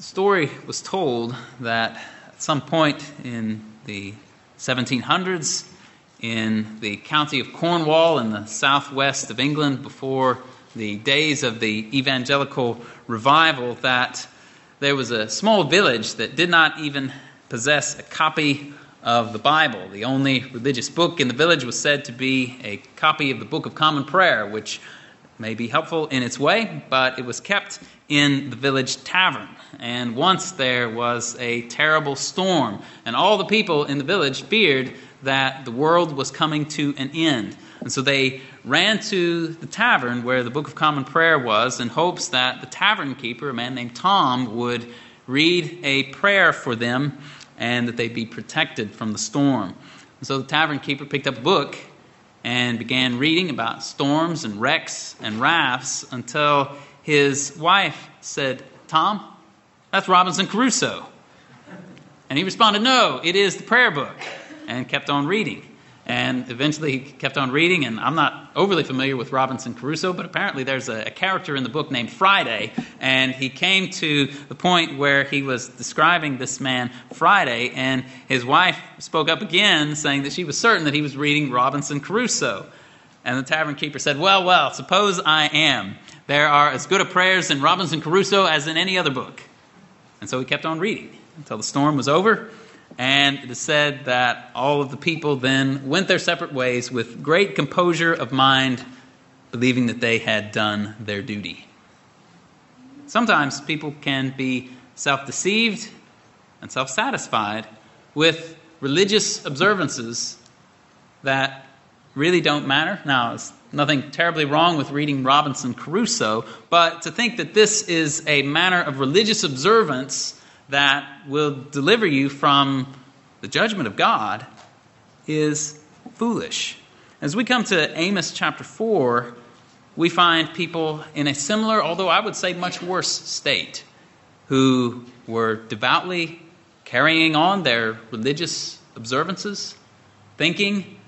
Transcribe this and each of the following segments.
the story was told that at some point in the 1700s, in the county of Cornwall in the southwest of England, before the days of the evangelical revival, that there was a small village that did not even possess a copy of the Bible. The only religious book in the village was said to be a copy of the Book of Common Prayer, which may be helpful in its way, but it was kept in the village tavern. And once there was a terrible storm, and all the people in the village feared that the world was coming to an end. And so they ran to the tavern where the Book of Common Prayer was in hopes that the tavern keeper, a man named Tom, would read a prayer for them and that they'd be protected from the storm. And so the tavern keeper picked up a book and began reading about storms and wrecks and rafts until his wife said, Tom, that's Robinson Crusoe. And he responded, No, it is the prayer book, and kept on reading. And eventually he kept on reading, and I'm not overly familiar with Robinson Crusoe, but apparently there's a, a, character in the book named Friday, and he came to the point where he was describing this man Friday, and his wife spoke up again, saying that she was certain that he was reading Robinson Crusoe. And the tavern keeper said, Well, well, suppose I am. There are as good a prayers in Robinson Crusoe as in any other book. And so he kept on reading until the storm was over and it is said that all of the people then went their separate ways with great composure of mind, believing that they had done their duty. Sometimes people can be self deceived and self satisfied with religious observances that really don't matter. Now, nothing terribly wrong with reading Robinson Crusoe, but to think that this is a manner of religious observance that will deliver you from the judgment of God is foolish. As we come to Amos chapter 4, we find people in a similar, although I would say much worse, state who were devoutly carrying on their religious observances, thinking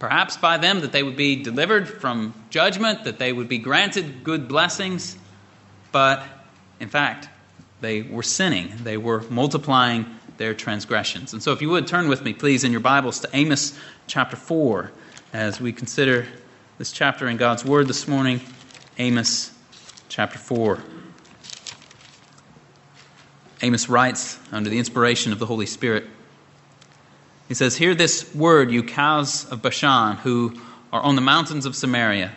perhaps by them that they would be delivered from judgment, that they would be granted good blessings, but in fact, they were sinning. They were multiplying their transgressions. And so, if you would turn with me, please, in your Bibles to Amos chapter 4 as we consider this chapter in God's Word this morning. Amos chapter 4. Amos writes under the inspiration of the Holy Spirit. He says, Hear this word, you cows of Bashan, who are on the mountains of Samaria,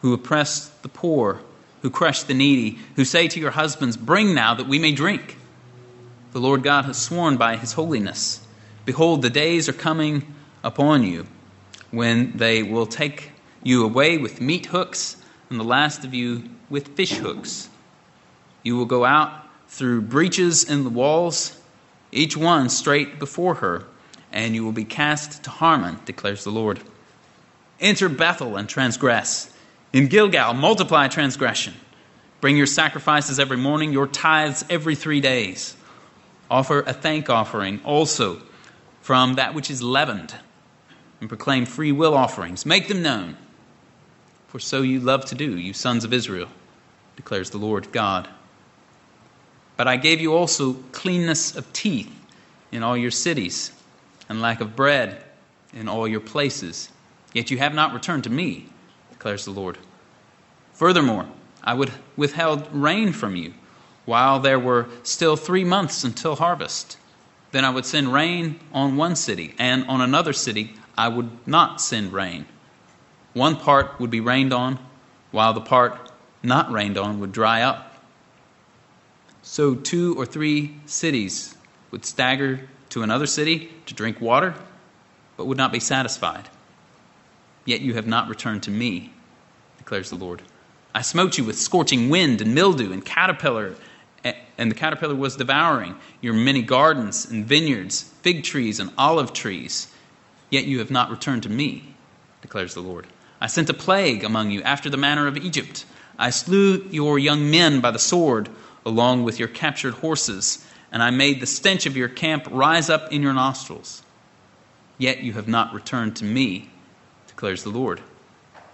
who oppress the poor who crush the needy, who say to your husbands, Bring now that we may drink. The Lord God has sworn by his holiness Behold, the days are coming upon you when they will take you away with meat hooks, and the last of you with fish hooks. You will go out through breaches in the walls, each one straight before her, and you will be cast to Harmon, declares the Lord. Enter Bethel and transgress in Gilgal, multiply transgression. Bring your sacrifices every morning, your tithes every three days. Offer a thank offering also from that which is leavened, and proclaim free will offerings. Make them known, for so you love to do, you sons of Israel, declares the Lord God. But I gave you also cleanness of teeth in all your cities, and lack of bread in all your places. Yet you have not returned to me declares the Lord. Furthermore, I would withheld rain from you while there were still three months until harvest. Then I would send rain on one city, and on another city I would not send rain. One part would be rained on, while the part not rained on would dry up. So two or three cities would stagger to another city to drink water, but would not be satisfied. Yet you have not returned to me declares the Lord. I smote you with scorching wind and mildew and caterpillar, and the caterpillar was devouring your many gardens and vineyards, fig trees and olive trees. Yet you have not returned to me, declares the Lord. I sent a plague among you after the manner of Egypt. I slew your young men by the sword, along with your captured horses, and I made the stench of your camp rise up in your nostrils. Yet you have not returned to me, declares the Lord.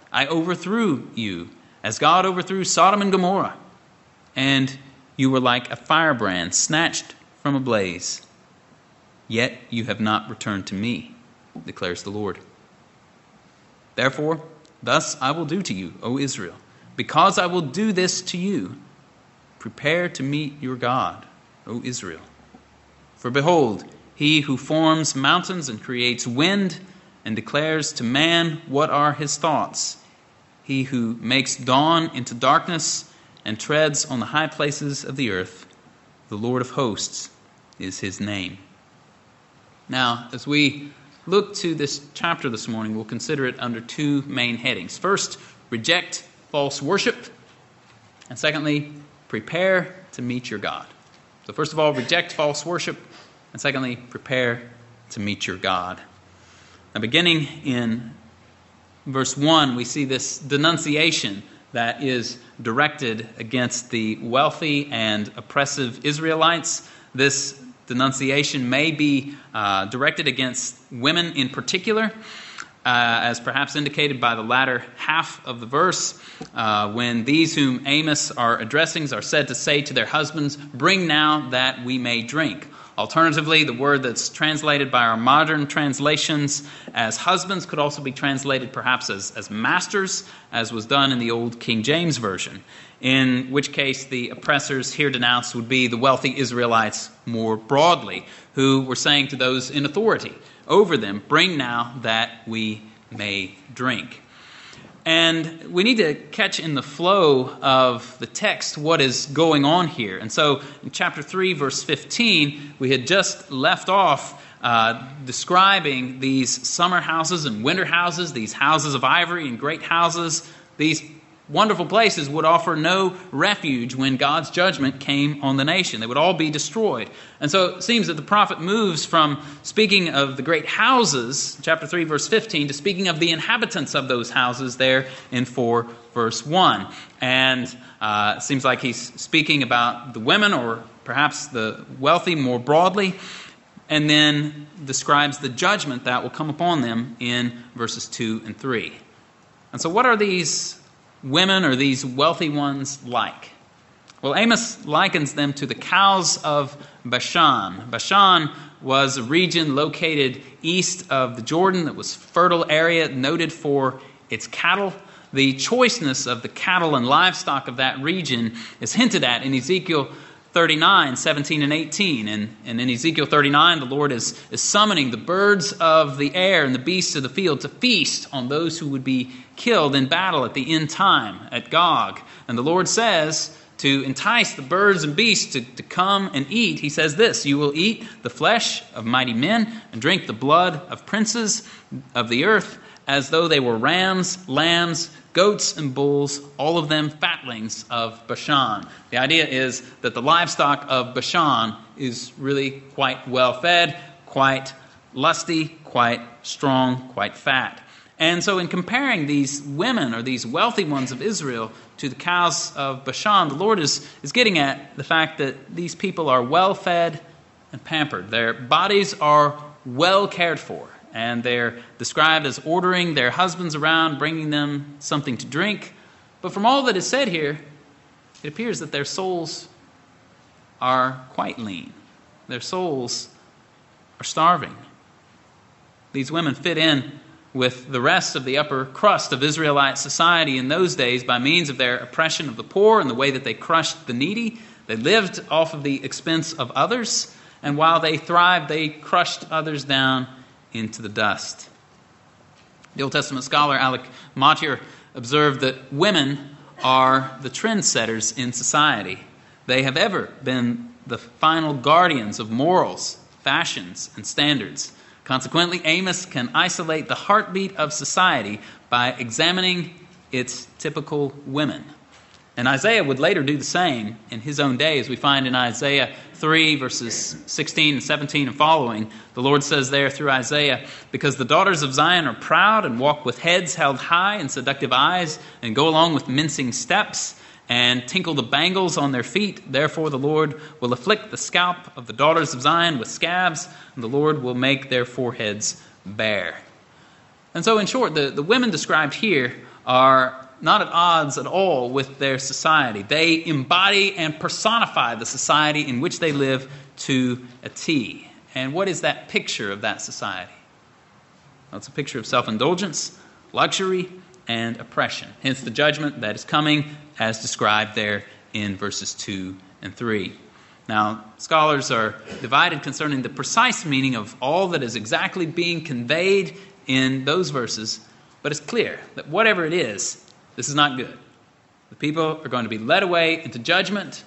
I overthrew you, as God overthrew Sodom and Gomorrah. And You were like a firebrand snatched from a blaze. Yet you have not returned to me, declares the Lord. Therefore, thus I will do to you, O Israel. Because I will do this to you, prepare to meet your God, O Israel. For behold, he who forms mountains and creates wind and declares to man what are his thoughts, he who makes dawn into darkness and treads on the high places of the earth, the Lord of hosts is his name. Now, as we look to this chapter this morning, we'll consider it under two main headings. First, reject false worship, and secondly, prepare to meet your God. So, first of all, reject false worship, and secondly, prepare to meet your God. Now, beginning in verse 1, we see this denunciation that is directed against the wealthy and oppressive Israelites. This denunciation may be uh, directed against women in particular, uh, as perhaps indicated by the latter half of the verse, uh, when these whom Amos are addressing are said to say to their husbands, Bring now that we may drink. Alternatively, the word that's translated by our modern translations as husbands could also be translated perhaps as, as masters, as was done in the old King James Version, in which case the oppressors here denounced would be the wealthy Israelites more broadly, who were saying to those in authority over them, Bring now that we may drink. And we need to catch in the flow of the text what is going on here. And so in chapter 3, verse 15, we had just left off uh, describing these summer houses and winter houses, these houses of ivory and great houses, these wonderful places would offer no refuge when God's judgment came on the nation. They would all be destroyed. And so it seems that the prophet moves from speaking of the great houses, chapter 3, verse 15, to speaking of the inhabitants of those houses there in 4, verse 1. And uh, it seems like he's speaking about the women or perhaps the wealthy more broadly. And then describes the judgment that will come upon them in verses 2 and 3. And so, what are these women or these wealthy ones like? Well, Amos likens them to the cows of Bashan. Bashan was a region located east of the Jordan that was fertile area noted for its cattle. The choiceness of the cattle and livestock of that region is hinted at in Ezekiel 39, 17, and 18. And, and in Ezekiel 39, the Lord is, is summoning the birds of the air and the beasts of the field to feast on those who would be killed in battle at the end time at Gog. And the Lord says, to entice the birds and beasts to, to come and eat, he says this You will eat the flesh of mighty men and drink the blood of princes of the earth as though they were rams, lambs, goats, and bulls, all of them fatlings of Bashan. The idea is that the livestock of Bashan is really quite well fed, quite lusty, quite strong, quite fat. And so, in comparing these women or these wealthy ones of Israel to the cows of Bashan, the Lord is, is getting at the fact that these people are well fed and pampered. Their bodies are well cared for and they're described as ordering their husbands around, bringing them something to drink. But from all that is said here, it appears that their souls are quite lean. Their souls are starving. These women fit in with the rest of the upper crust of Israelite society in those days by means of their oppression of the poor and the way that they crushed the needy. They lived off of the expense of others, and while they thrived, they crushed others down into the dust. The Old Testament scholar Alec Motyer observed that women are the trendsetters in society. They have ever been the final guardians of morals, fashions, and standards. Consequently, Amos can isolate the heartbeat of society by examining its typical women. And Isaiah would later do the same in his own day, as we find in Isaiah 3, verses 16 and 17 and following. The Lord says there through Isaiah, Because the daughters of Zion are proud and walk with heads held high and seductive eyes, and go along with mincing steps, and tinkle the bangles on their feet, therefore the Lord will afflict the scalp of the daughters of Zion with scabs, and the Lord will make their foreheads bare. And so, in short, the, the women described here are not at odds at all with their society. They embody and personify the society in which they live to a T. And what is that picture of that society? Well, it's a picture of self indulgence, luxury, and oppression. Hence the judgment that is coming as described there in verses 2 and 3. Now, scholars are divided concerning the precise meaning of all that is exactly being conveyed in those verses, but it's clear that whatever it is, this is not good. The people are going to be led away into judgment,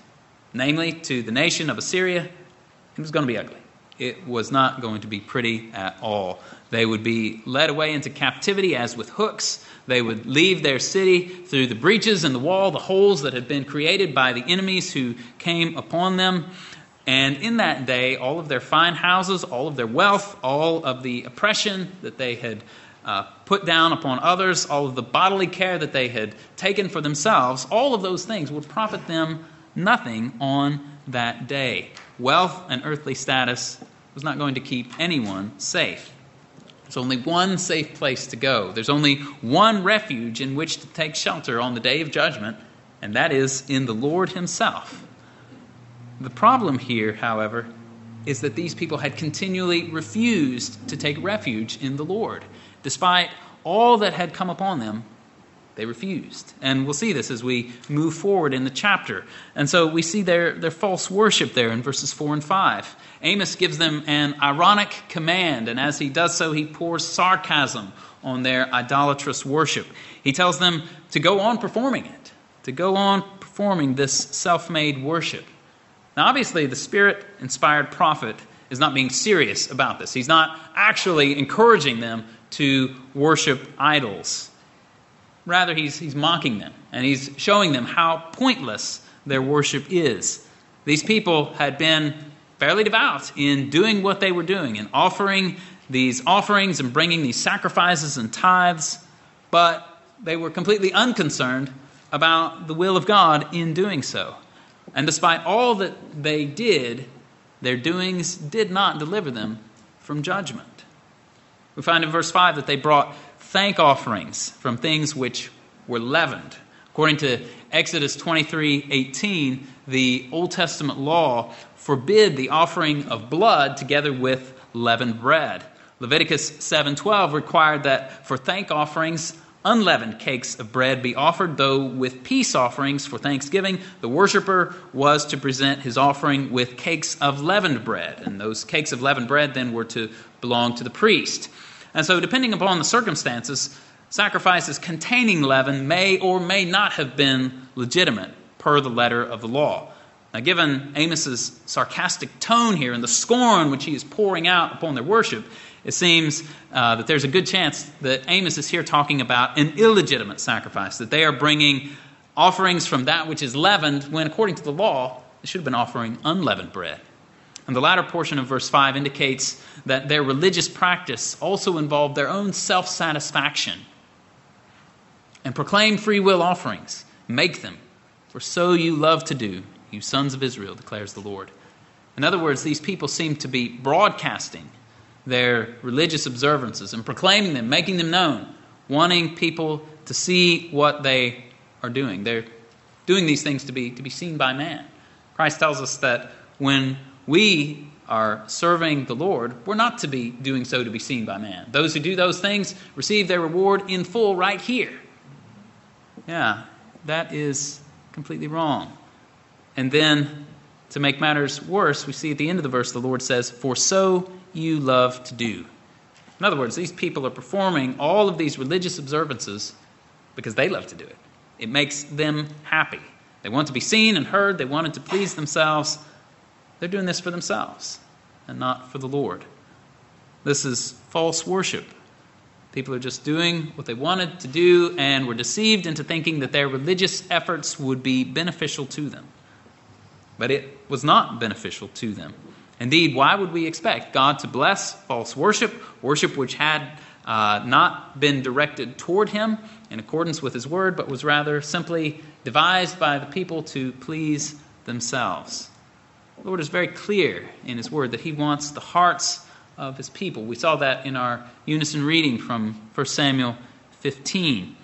namely to the nation of Assyria. It was going to be ugly. It was not going to be pretty at all. They would be led away into captivity as with hooks. They would leave their city through the breaches in the wall, the holes that had been created by the enemies who came upon them. And in that day, all of their fine houses, all of their wealth, all of the oppression that they had uh, put down upon others, all of the bodily care that they had taken for themselves, all of those things would profit them nothing on that day. Wealth and earthly status was not going to keep anyone safe. There's only one safe place to go. There's only one refuge in which to take shelter on the day of judgment, and that is in the Lord Himself. The problem here, however, is that these people had continually refused to take refuge in the Lord. Despite all that had come upon them, they refused. And we'll see this as we move forward in the chapter. And so we see their, their false worship there in verses 4 and 5. Amos gives them an ironic command, and as he does so, he pours sarcasm on their idolatrous worship. He tells them to go on performing it, to go on performing this self made worship. Now, obviously, the Spirit inspired prophet is not being serious about this. He's not actually encouraging them to worship idols. Rather, he's, he's mocking them and he's showing them how pointless their worship is. These people had been fairly devout in doing what they were doing and offering these offerings and bringing these sacrifices and tithes, but they were completely unconcerned about the will of God in doing so. And despite all that they did, their doings did not deliver them from judgment. We find in verse 5 that they brought thank offerings from things which were leavened. According to Exodus 23:18, the Old Testament law forbid the offering of blood together with leavened bread. Leviticus 7:12 required that for thank offerings unleavened cakes of bread be offered, though with peace offerings for thanksgiving, the worshiper was to present his offering with cakes of leavened bread. And those cakes of leavened bread then were to belong to the priest. And so, depending upon the circumstances, sacrifices containing leaven may or may not have been legitimate per the letter of the law. Now, given Amos's sarcastic tone here and the scorn which he is pouring out upon their worship, it seems uh, that there's a good chance that Amos is here talking about an illegitimate sacrifice, that they are bringing offerings from that which is leavened, when according to the law, they should have been offering unleavened bread. And the latter portion of verse 5 indicates that their religious practice also involved their own self satisfaction. And proclaim free will offerings, make them, for so you love to do, you sons of Israel, declares the Lord. In other words, these people seem to be broadcasting their religious observances and proclaiming them, making them known, wanting people to see what they are doing. They're doing these things to be, to be seen by man. Christ tells us that when we are serving the Lord, we're not to be doing so to be seen by man. Those who do those things receive their reward in full right here. Yeah, that is completely wrong. And then, to make matters worse, we see at the end of the verse the Lord says, For so you love to do. In other words, these people are performing all of these religious observances because they love to do it. It makes them happy. They want to be seen and heard, they wanted to please themselves. They're doing this for themselves and not for the Lord. This is false worship. People are just doing what they wanted to do and were deceived into thinking that their religious efforts would be beneficial to them. But it was not beneficial to them. Indeed, why would we expect God to bless false worship, worship which had uh, not been directed toward Him in accordance with His word, but was rather simply devised by the people to please themselves? The Lord is very clear in His word that He wants the hearts of His people. We saw that in our unison reading from 1 Samuel 15.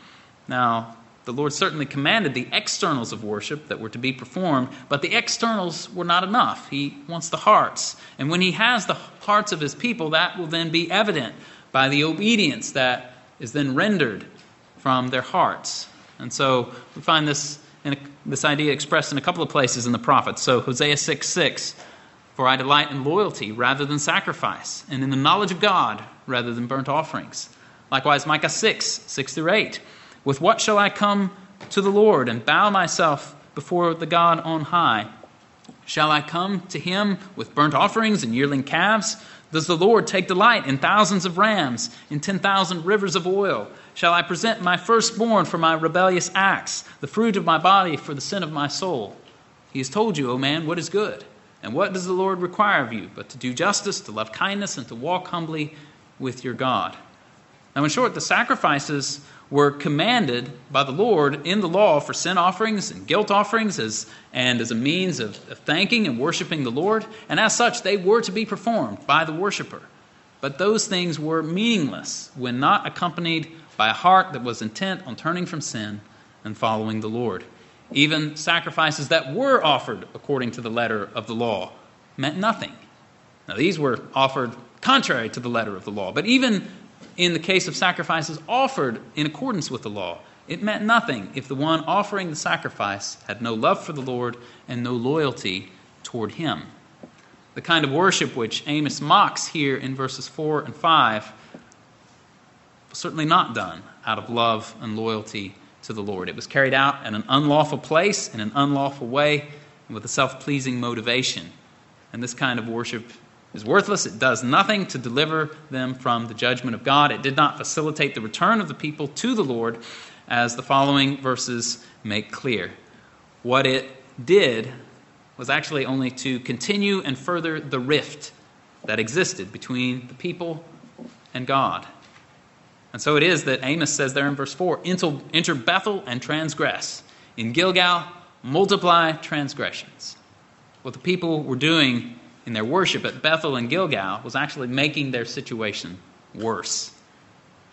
Now, The Lord certainly commanded the externals of worship that were to be performed, but the externals were not enough. He wants the hearts. And when He has the hearts of His people, that will then be evident by the obedience that is then rendered from their hearts. And so we find this, a, this idea expressed in a couple of places in the prophets. So Hosea 6 6, for I delight in loyalty rather than sacrifice, and in the knowledge of God rather than burnt offerings. Likewise, Micah 6 6 through 8. With what shall I come to the Lord and bow myself before the God on high? Shall I come to him with burnt offerings and yearling calves? Does the Lord take delight in thousands of rams, in 10,000 rivers of oil? Shall I present my firstborn for my rebellious acts, the fruit of my body for the sin of my soul? He has told you, O man, what is good. And what does the Lord require of you but to do justice, to love kindness, and to walk humbly with your God? Now, in short, the sacrifices were commanded by the Lord in the law for sin offerings and guilt offerings as, and as a means of, of thanking and worshiping the Lord. And as such, they were to be performed by the worshiper. But those things were meaningless when not accompanied by a heart that was intent on turning from sin and following the Lord. Even sacrifices that were offered according to the letter of the law meant nothing. Now, these were offered contrary to the letter of the law, but even in the case of sacrifices offered in accordance with the law, it meant nothing if the one offering the sacrifice had no love for the Lord and no loyalty toward Him. The kind of worship which Amos mocks here in verses 4 and 5 certainly not done out of love and loyalty to the Lord. It was carried out in an unlawful place, in an unlawful way, and with a self pleasing motivation. And this kind of worship is worthless. It does nothing to deliver them from the judgment of God. It did not facilitate the return of the people to the Lord, as the following verses make clear. What it did was actually only to continue and further the rift that existed between the people and God. And so it is that Amos says there in verse 4 enter Bethel and transgress. In Gilgal, multiply transgressions. What the people were doing in their worship at Bethel and Gilgal was actually making their situation worse.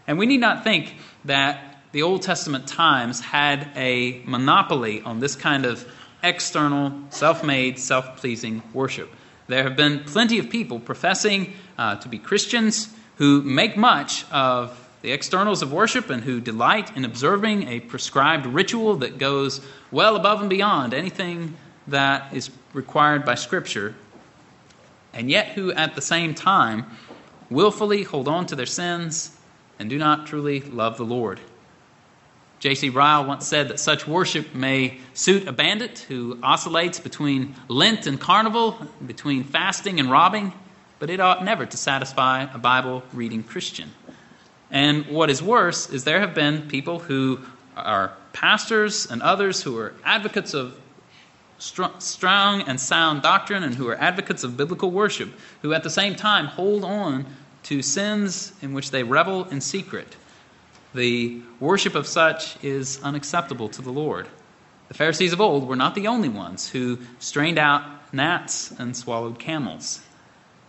And we need not think that the Old Testament times had a monopoly on this kind of external, self made, self pleasing worship. There have been plenty of people professing uh, to be Christians who make much of the externals of worship and who delight in observing a prescribed ritual that goes well above and beyond anything that is required by Scripture and yet who at the same time willfully hold on to their sins and do not truly love the Lord. J.C. Ryle once said that such worship may suit a bandit who oscillates between Lent and carnival, between fasting and robbing, but it ought never to satisfy a Bible reading Christian. And what is worse is there have been people who are pastors and others who are advocates of strong and sound doctrine and who are advocates of biblical worship, who at the same time hold on to sins in which they revel in secret. The worship of such is unacceptable to the Lord. The Pharisees of old were not the only ones who strained out gnats and swallowed camels.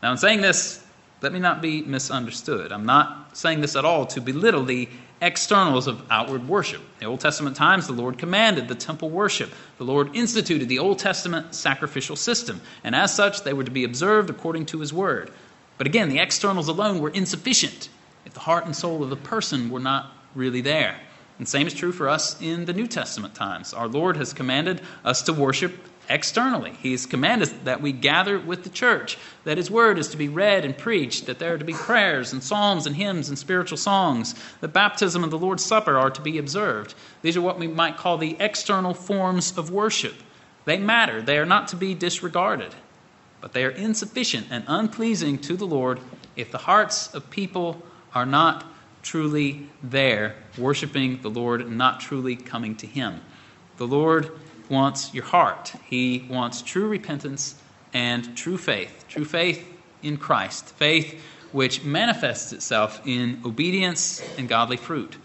Now, in saying this, let me not be misunderstood. I'm not saying this at all to belittle the externals of outward worship. In the Old Testament times, the Lord commanded the temple worship. The Lord instituted the Old Testament sacrificial system, and as such, they were to be observed according to His word. But again, the externals alone were insufficient if the heart and soul of the person were not really there. And same is true for us in the New Testament times. Our Lord has commanded us to worship externally. He's commanded that we gather with the church, that His Word is to be read and preached, that there are to be prayers and psalms and hymns and spiritual songs, that baptism and the Lord's Supper are to be observed. These are what we might call the external forms of worship. They matter, they are not to be disregarded, but they are insufficient and unpleasing to the Lord if the hearts of people are not truly there, worshiping the Lord and not truly coming to Him. The Lord wants your heart. He wants true repentance and true faith. True faith in Christ. Faith which manifests itself in obedience and godly fruit.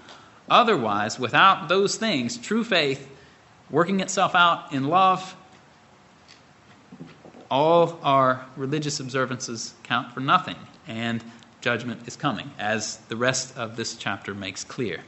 Otherwise, without those things, true faith working itself out in love, all our religious observances count for nothing, and judgment is coming, as the rest of this chapter makes clear.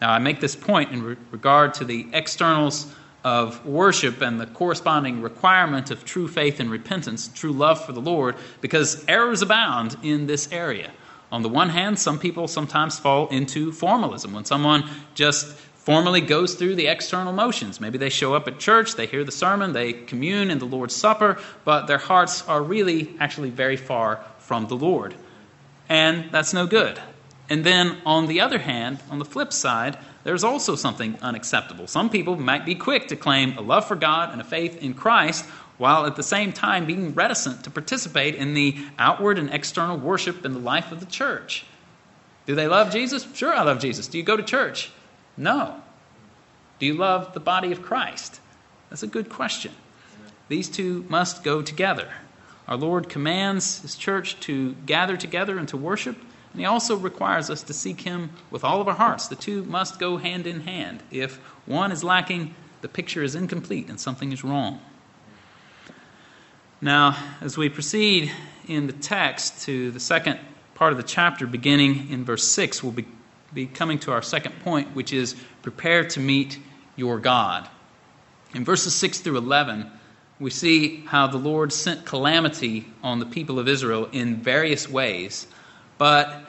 Now, I make this point in re- regard to the externals of worship and the corresponding requirement of true faith and repentance, true love for the Lord, because errors abound in this area. On the one hand, some people sometimes fall into formalism. When someone just formally goes through the external motions, maybe they show up at church, they hear the sermon, they commune in the Lord's Supper, but their hearts are really actually very far from the Lord. And that's no good. And then on the other hand, on the flip side, there's also something unacceptable. Some people might be quick to claim a love for God and a faith in Christ, while at the same time being reticent to participate in the outward and external worship in the life of the church. Do they love Jesus? Sure, I love Jesus. Do you go to church? No. Do you love the body of Christ? That's a good question. These two must go together. Our Lord commands His church to gather together and to worship, and He also requires us to seek Him with all of our hearts. The two must go hand in hand. If one is lacking, the picture is incomplete and something is wrong. Now, as we proceed in the text to the second part of the chapter, beginning in verse 6, we'll be, be coming to our second point, which is prepare to meet your God. In verses 6 through 11, we see how the Lord sent calamity on the people of Israel in various ways, but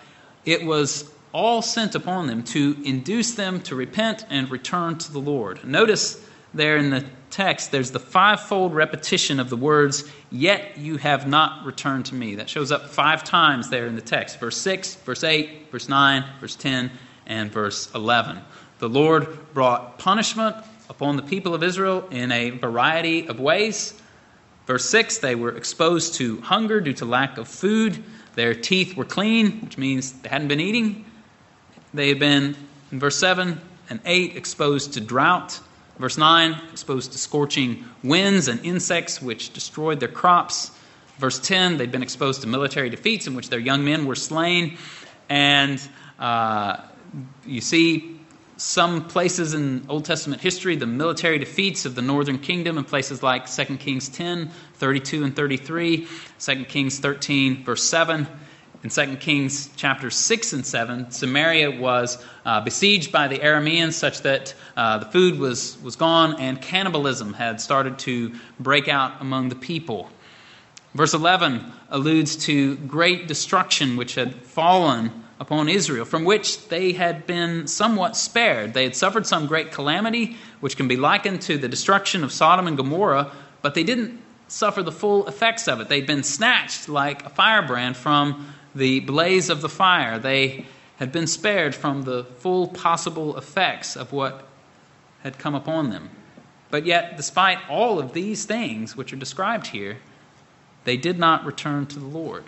it was all sent upon them to induce them to repent and return to the Lord. Notice there in the text, there's the fivefold repetition of the words, Yet you have not returned to me. That shows up five times there in the text verse 6, verse 8, verse 9, verse 10, and verse 11. The Lord brought punishment upon the people of Israel in a variety of ways. Verse 6, they were exposed to hunger due to lack of food. Their teeth were clean, which means they hadn't been eating. They had been, in verse 7 and 8, exposed to drought. Verse 9, exposed to scorching winds and insects which destroyed their crops. Verse 10, they'd been exposed to military defeats in which their young men were slain. And uh, you see some places in Old Testament history, the military defeats of the northern kingdom in places like 2 Kings 10, 32 and 33, 2 Kings 13, verse 7. In 2 Kings chapters 6 and 7, Samaria was uh, besieged by the Arameans such that uh, the food was, was gone and cannibalism had started to break out among the people. Verse 11 alludes to great destruction which had fallen upon Israel, from which they had been somewhat spared. They had suffered some great calamity, which can be likened to the destruction of Sodom and Gomorrah, but they didn't suffer the full effects of it. They'd been snatched like a firebrand from the blaze of the fire. They had been spared from the full possible effects of what had come upon them. But yet, despite all of these things which are described here, they did not return to the Lord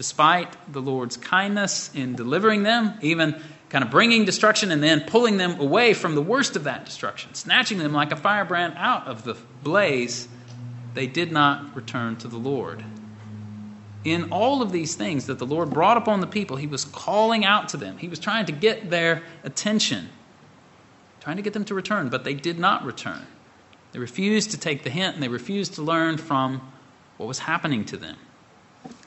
despite the Lord's kindness in delivering them, even kind of bringing destruction and then pulling them away from the worst of that destruction, snatching them like a firebrand out of the blaze, they did not return to the Lord. In all of these things that the Lord brought upon the people, He was calling out to them. He was trying to get their attention, trying to get them to return, but they did not return. They refused to take the hint and they refused to learn from what was happening to them.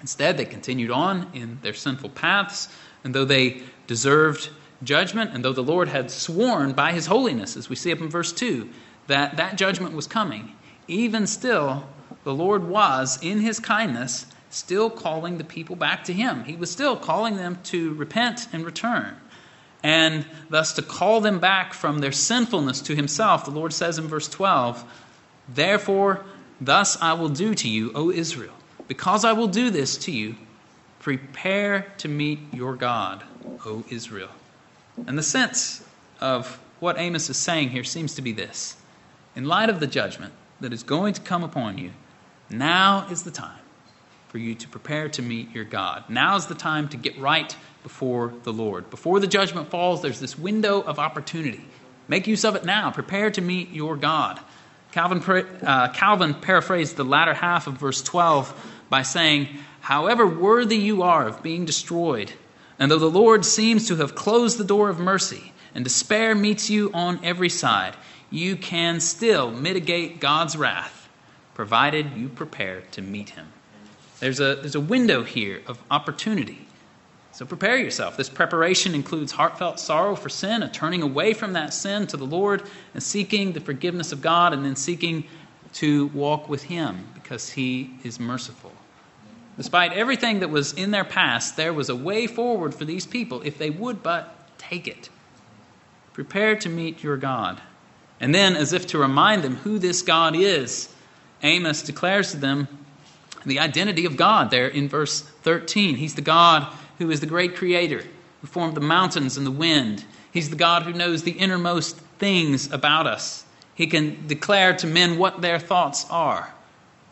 Instead, they continued on in their sinful paths, and though they deserved judgment, and though the Lord had sworn by his holiness, as we see up in verse 2, that that judgment was coming, even still, the Lord was, in his kindness, still calling the people back to him. He was still calling them to repent and return. And thus, to call them back from their sinfulness to himself, the Lord says in verse 12, Therefore, thus I will do to you, O Israel because I will do this to you, prepare to meet your God, O Israel. And the sense of what Amos is saying here seems to be this In light of the judgment that is going to come upon you, now is the time for you to prepare to meet your God. Now is the time to get right before the Lord. Before the judgment falls, there's this window of opportunity. Make use of it now. Prepare to meet your God. Calvin, uh, Calvin paraphrased the latter half of verse 12 by saying, However worthy you are of being destroyed, and though the Lord seems to have closed the door of mercy, and despair meets you on every side, you can still mitigate God's wrath, provided you prepare to meet Him. There's a, there's a window here of opportunity. So prepare yourself. This preparation includes heartfelt sorrow for sin, a turning away from that sin to the Lord, and seeking the forgiveness of God, and then seeking to walk with Him because He is merciful. Despite everything that was in their past, there was a way forward for these people if they would but take it. Prepare to meet your God. And then, as if to remind them who this God is, Amos declares to them the identity of God there in verse 13. He's the God who is the great creator, who formed the mountains and the wind. He's the God who knows the innermost things about us. He can declare to men what their thoughts are.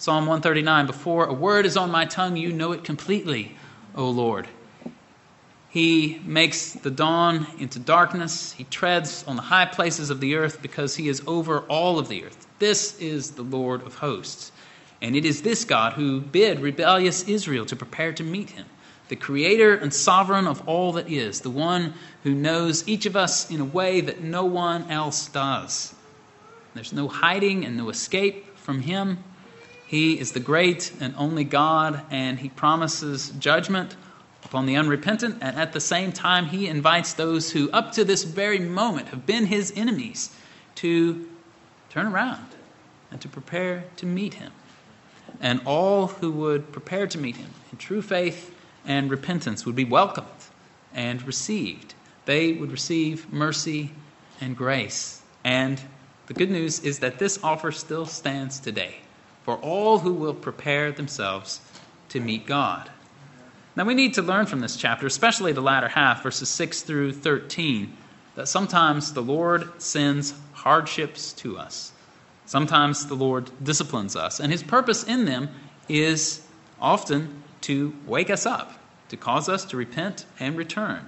Psalm 139 Before a word is on my tongue, you know it completely, O Lord. He makes the dawn into darkness. He treads on the high places of the earth because he is over all of the earth. This is the Lord of hosts. And it is this God who bid rebellious Israel to prepare to meet him the creator and sovereign of all that is, the one who knows each of us in a way that no one else does. There's no hiding and no escape from him. He is the great and only God, and he promises judgment upon the unrepentant, and at the same time, he invites those who, up to this very moment, have been his enemies to turn around and to prepare to meet him. And all who would prepare to meet him in true faith and repentance would be welcomed and received. They would receive mercy and grace. And the good news is that this offer still stands today for all who will prepare themselves to meet God. Now, we need to learn from this chapter, especially the latter half, verses 6 through 13, that sometimes the Lord sends hardships to us. Sometimes the Lord disciplines us, and his purpose in them is often to wake us up, to cause us to repent and return.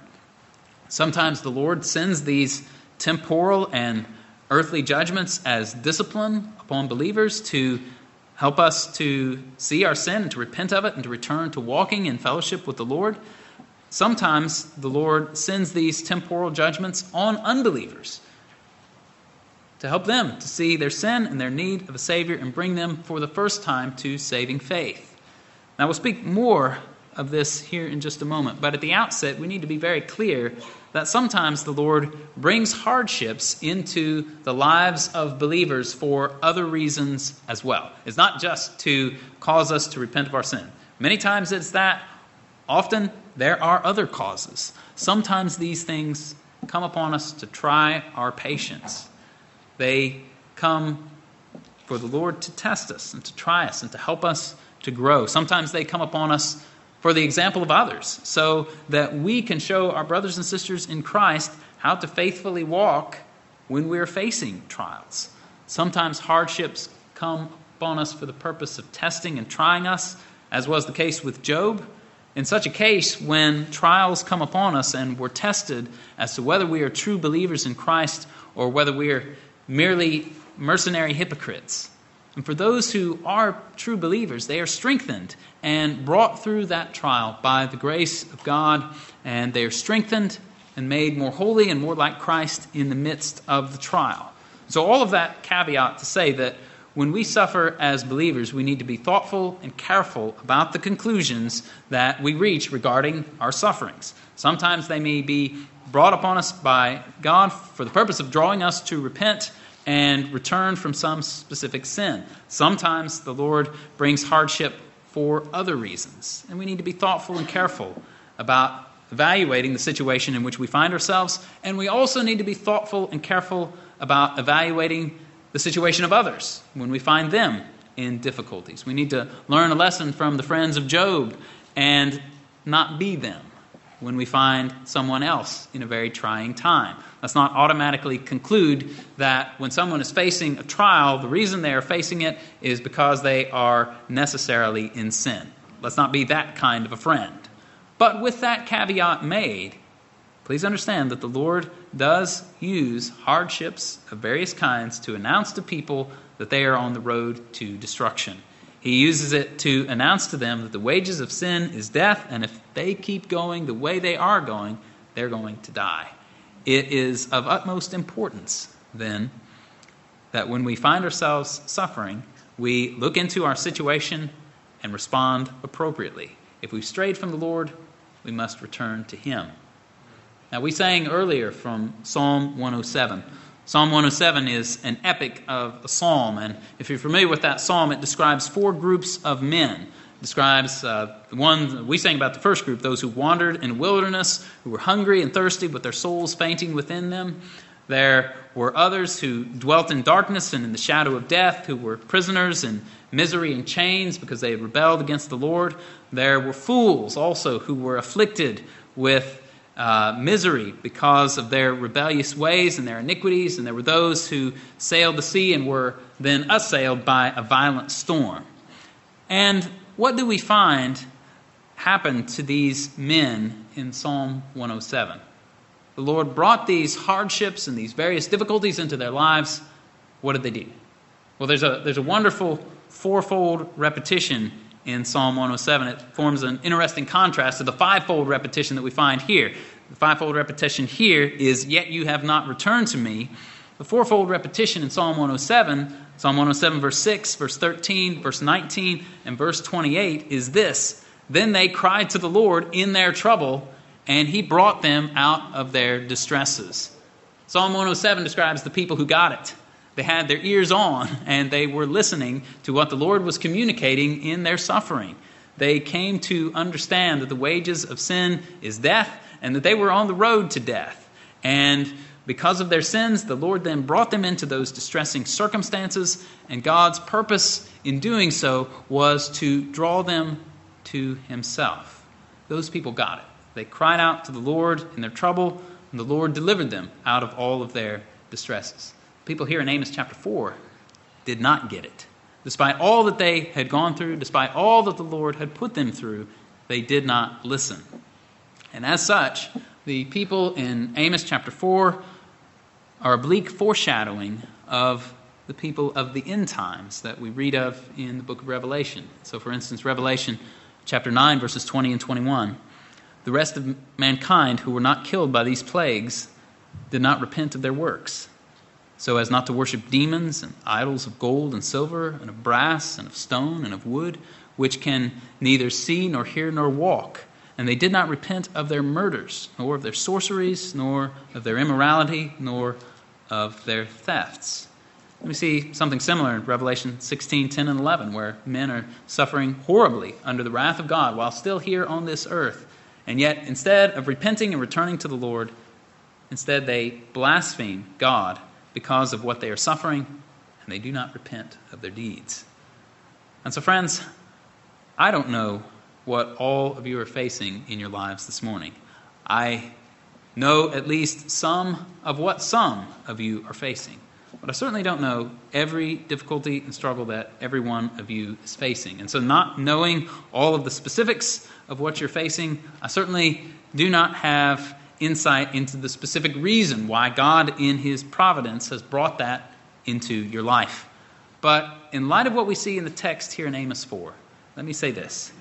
Sometimes the Lord sends these temporal and earthly judgments as discipline upon believers to help us to see our sin and to repent of it and to return to walking in fellowship with the Lord. Sometimes the Lord sends these temporal judgments on unbelievers to help them to see their sin and their need of a Savior and bring them for the first time to saving faith. Now, we'll speak more of this here in just a moment, but at the outset, we need to be very clear that sometimes the Lord brings hardships into the lives of believers for other reasons as well. It's not just to cause us to repent of our sin. Many times it's that. Often there are other causes. Sometimes these things come upon us to try our patience. They come for the Lord to test us and to try us and to help us to grow. Sometimes they come upon us for the example of others, so that we can show our brothers and sisters in Christ how to faithfully walk when we're facing trials. Sometimes hardships come upon us for the purpose of testing and trying us, as was the case with Job. In such a case, when trials come upon us and we're tested as to whether we are true believers in Christ or whether we are merely mercenary hypocrites, and for those who are true believers, they are strengthened and brought through that trial by the grace of God, and they are strengthened and made more holy and more like Christ in the midst of the trial. So, all of that caveat to say that when we suffer as believers, we need to be thoughtful and careful about the conclusions that we reach regarding our sufferings. Sometimes they may be brought upon us by God for the purpose of drawing us to repent and return from some specific sin. Sometimes the Lord brings hardship for other reasons, and we need to be thoughtful and careful about evaluating the situation in which we find ourselves, and we also need to be thoughtful and careful about evaluating the situation of others when we find them in difficulties. We need to learn a lesson from the friends of Job and not be them when we find someone else in a very trying time. Let's not automatically conclude that when someone is facing a trial, the reason they are facing it is because they are necessarily in sin. Let's not be that kind of a friend. But with that caveat made, please understand that the Lord does use hardships of various kinds to announce to people that they are on the road to destruction. He uses it to announce to them that the wages of sin is death, and if they keep going the way they are going, they're going to die. It is of utmost importance, then, that when we find ourselves suffering, we look into our situation and respond appropriately. If we've strayed from the Lord, we must return to Him. Now, we sang earlier from Psalm 107. Psalm 107 is an epic of a psalm, and if you're familiar with that psalm, it describes four groups of men. It describes uh, the one we sang about the first group, those who wandered in wilderness, who were hungry and thirsty, with their souls fainting within them. There were others who dwelt in darkness and in the shadow of death, who were prisoners in misery and chains because they had rebelled against the Lord. There were fools also who were afflicted with uh, misery because of their rebellious ways and their iniquities. And there were those who sailed the sea and were then assailed by a violent storm. And what do we find happened to these men in Psalm 107? the Lord brought these hardships and these various difficulties into their lives, what did they do? Well, there's a, there's a wonderful fourfold repetition in Psalm 107. It forms an interesting contrast to the fivefold repetition that we find here. The fivefold repetition here is, Yet you have not returned to me. The fourfold repetition in Psalm 107, Psalm 107, verse 6, verse 13, verse 19, and verse 28 is this Then they cried to the Lord in their trouble and he brought them out of their distresses. Psalm 107 describes the people who got it. They had their ears on and they were listening to what the Lord was communicating in their suffering. They came to understand that the wages of sin is death and that they were on the road to death. And because of their sins, the Lord then brought them into those distressing circumstances, and God's purpose in doing so was to draw them to Himself. Those people got it. They cried out to the Lord in their trouble, and the Lord delivered them out of all of their distresses. People here in Amos chapter 4 did not get it. Despite all that they had gone through, despite all that the Lord had put them through, they did not listen. And as such, the people in Amos chapter 4 are a bleak foreshadowing of the people of the end times that we read of in the book of Revelation. So, for instance, Revelation chapter 9, verses 20 and 21 the rest of mankind who were not killed by these plagues did not repent of their works, so as not to worship demons and idols of gold and silver, and of brass, and of stone, and of wood, which can neither see, nor hear, nor walk. And they did not repent of their murders, nor of their sorceries, nor of their immorality, nor of their thefts. We see something similar in Revelation 16, 10, and 11, where men are suffering horribly under the wrath of God while still here on this earth and yet, instead of repenting and returning to the Lord, instead they blaspheme God because of what they are suffering, and they do not repent of their deeds. And so, friends, I don't know what all of you are facing in your lives this morning. I know at least some of what some of you are facing. But I certainly don't know every difficulty and struggle that every one of you is facing. And so, not knowing all of the specifics of what you're facing, I certainly do not have insight into the specific reason why God, in His providence, has brought that into your life. But in light of what we see in the text here in Amos 4, let me say this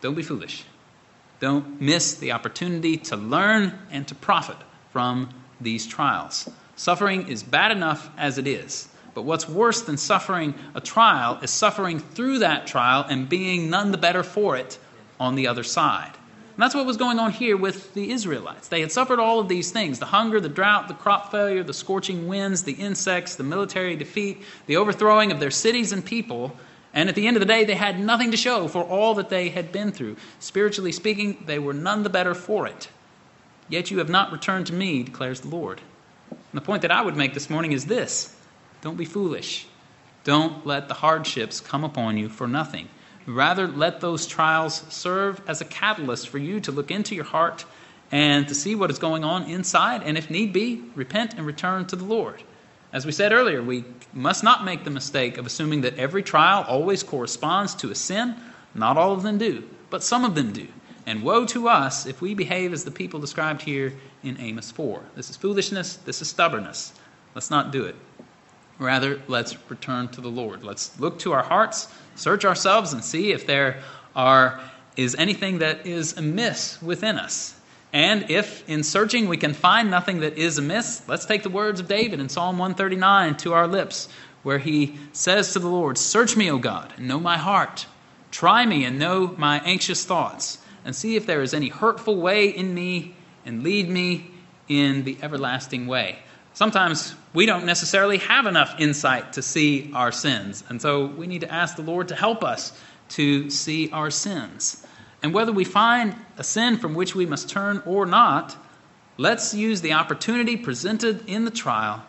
don't be foolish. Don't miss the opportunity to learn and to profit from these trials. Suffering is bad enough as it is. But what's worse than suffering a trial is suffering through that trial and being none the better for it on the other side. And that's what was going on here with the Israelites. They had suffered all of these things the hunger, the drought, the crop failure, the scorching winds, the insects, the military defeat, the overthrowing of their cities and people. And at the end of the day, they had nothing to show for all that they had been through. Spiritually speaking, they were none the better for it. Yet you have not returned to me, declares the Lord. And the point that I would make this morning is this don't be foolish. Don't let the hardships come upon you for nothing. Rather, let those trials serve as a catalyst for you to look into your heart and to see what is going on inside, and if need be, repent and return to the Lord. As we said earlier, we must not make the mistake of assuming that every trial always corresponds to a sin. Not all of them do, but some of them do. And woe to us if we behave as the people described here in Amos 4. This is foolishness, this is stubbornness. Let's not do it. Rather, let's return to the Lord. Let's look to our hearts, search ourselves, and see if there are, is anything that is amiss within us. And if in searching we can find nothing that is amiss, let's take the words of David in Psalm 139 to our lips, where he says to the Lord, Search me, O God, and know my heart. Try me and know my anxious thoughts and see if there is any hurtful way in me and lead me in the everlasting way. Sometimes we don't necessarily have enough insight to see our sins, and so we need to ask the Lord to help us to see our sins. And whether we find a sin from which we must turn or not, let's use the opportunity presented in the trial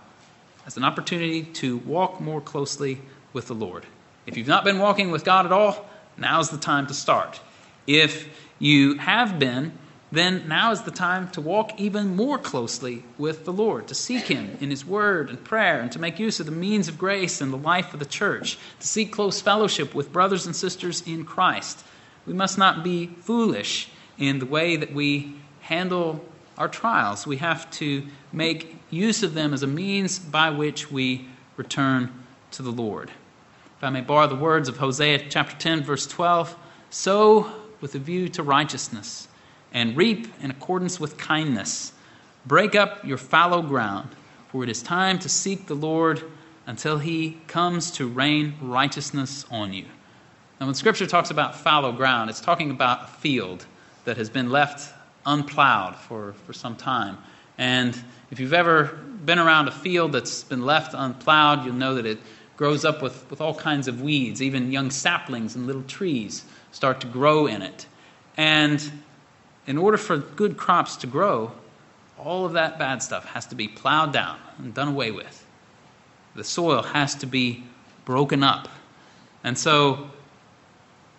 as an opportunity to walk more closely with the Lord. If you've not been walking with God at all, now's the time to start. If you have been, then now is the time to walk even more closely with the Lord, to seek Him in His Word and prayer, and to make use of the means of grace in the life of the church, to seek close fellowship with brothers and sisters in Christ. We must not be foolish in the way that we handle our trials. We have to make use of them as a means by which we return to the Lord. If I may borrow the words of Hosea chapter 10, verse 12 sow with a view to righteousness and reap in accordance with kindness. Break up your fallow ground, for it is time to seek the Lord until he comes to rain righteousness on you. Now, when Scripture talks about fallow ground, it's talking about a field that has been left unplowed for, for some time. And if you've ever been around a field that's been left unplowed, you'll know that it grows up with, with all kinds of weeds. Even young saplings and little trees start to grow in it. And in order for good crops to grow, all of that bad stuff has to be plowed down and done away with. The soil has to be broken up. And so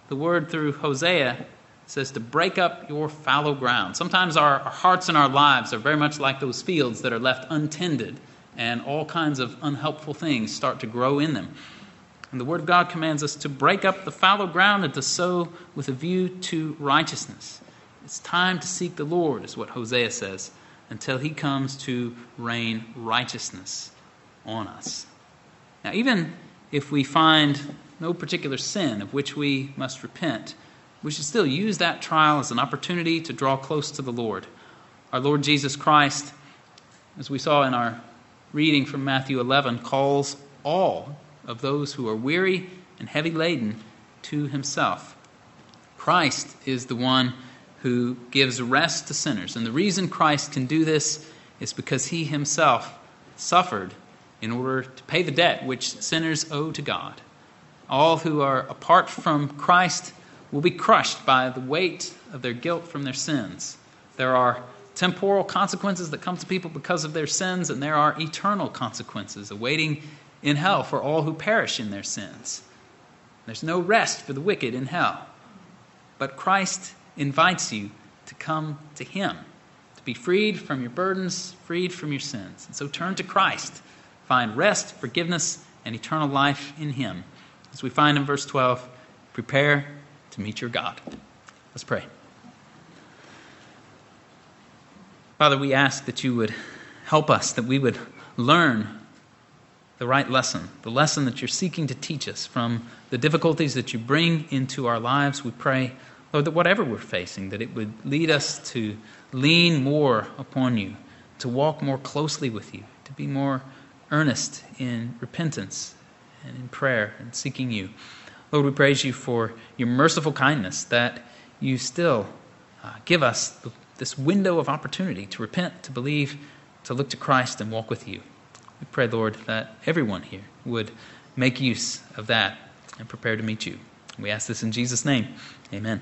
the word through Hosea says to break up your fallow ground. Sometimes our, our, hearts and our lives are very much like those fields that are left untended, and all kinds of unhelpful things start to grow in them. And the Word of God commands us to break up the fallow ground and to sow with a view to righteousness. It's time to seek the Lord, is what Hosea says, until he comes to rain righteousness on us. Now, even if we find no particular sin of which we must repent, we should still use that trial as an opportunity to draw close to the Lord. Our Lord Jesus Christ, as we saw in our reading from Matthew 11, calls all of those who are weary and heavy laden to himself. Christ is the one who gives rest to sinners. And the reason Christ can do this is because he himself suffered in order to pay the debt which sinners owe to God. All who are apart from Christ will be crushed by the weight of their guilt from their sins. There are temporal consequences that come to people because of their sins, and there are eternal consequences awaiting in hell for all who perish in their sins. There's no rest for the wicked in hell. But Christ invites you to come to Him, to be freed from your burdens, freed from your sins. And so turn to Christ. Find rest, forgiveness, and eternal life in Him. As we find in verse 12, prepare to meet your God. Let's pray. Father, we ask that you would help us, that we would learn the right lesson, the lesson that you're seeking to teach us from the difficulties that you bring into our lives. We pray Lord, that whatever we're facing, that it would lead us to lean more upon you, to walk more closely with you, to be more earnest in repentance and in prayer and seeking you. Lord, we praise you for your merciful kindness that you still uh, give us this window of opportunity to repent, to believe, to look to Christ and walk with you. We pray, Lord, that everyone here would make use of that and prepare to meet you. We ask this in Jesus' name. Amen.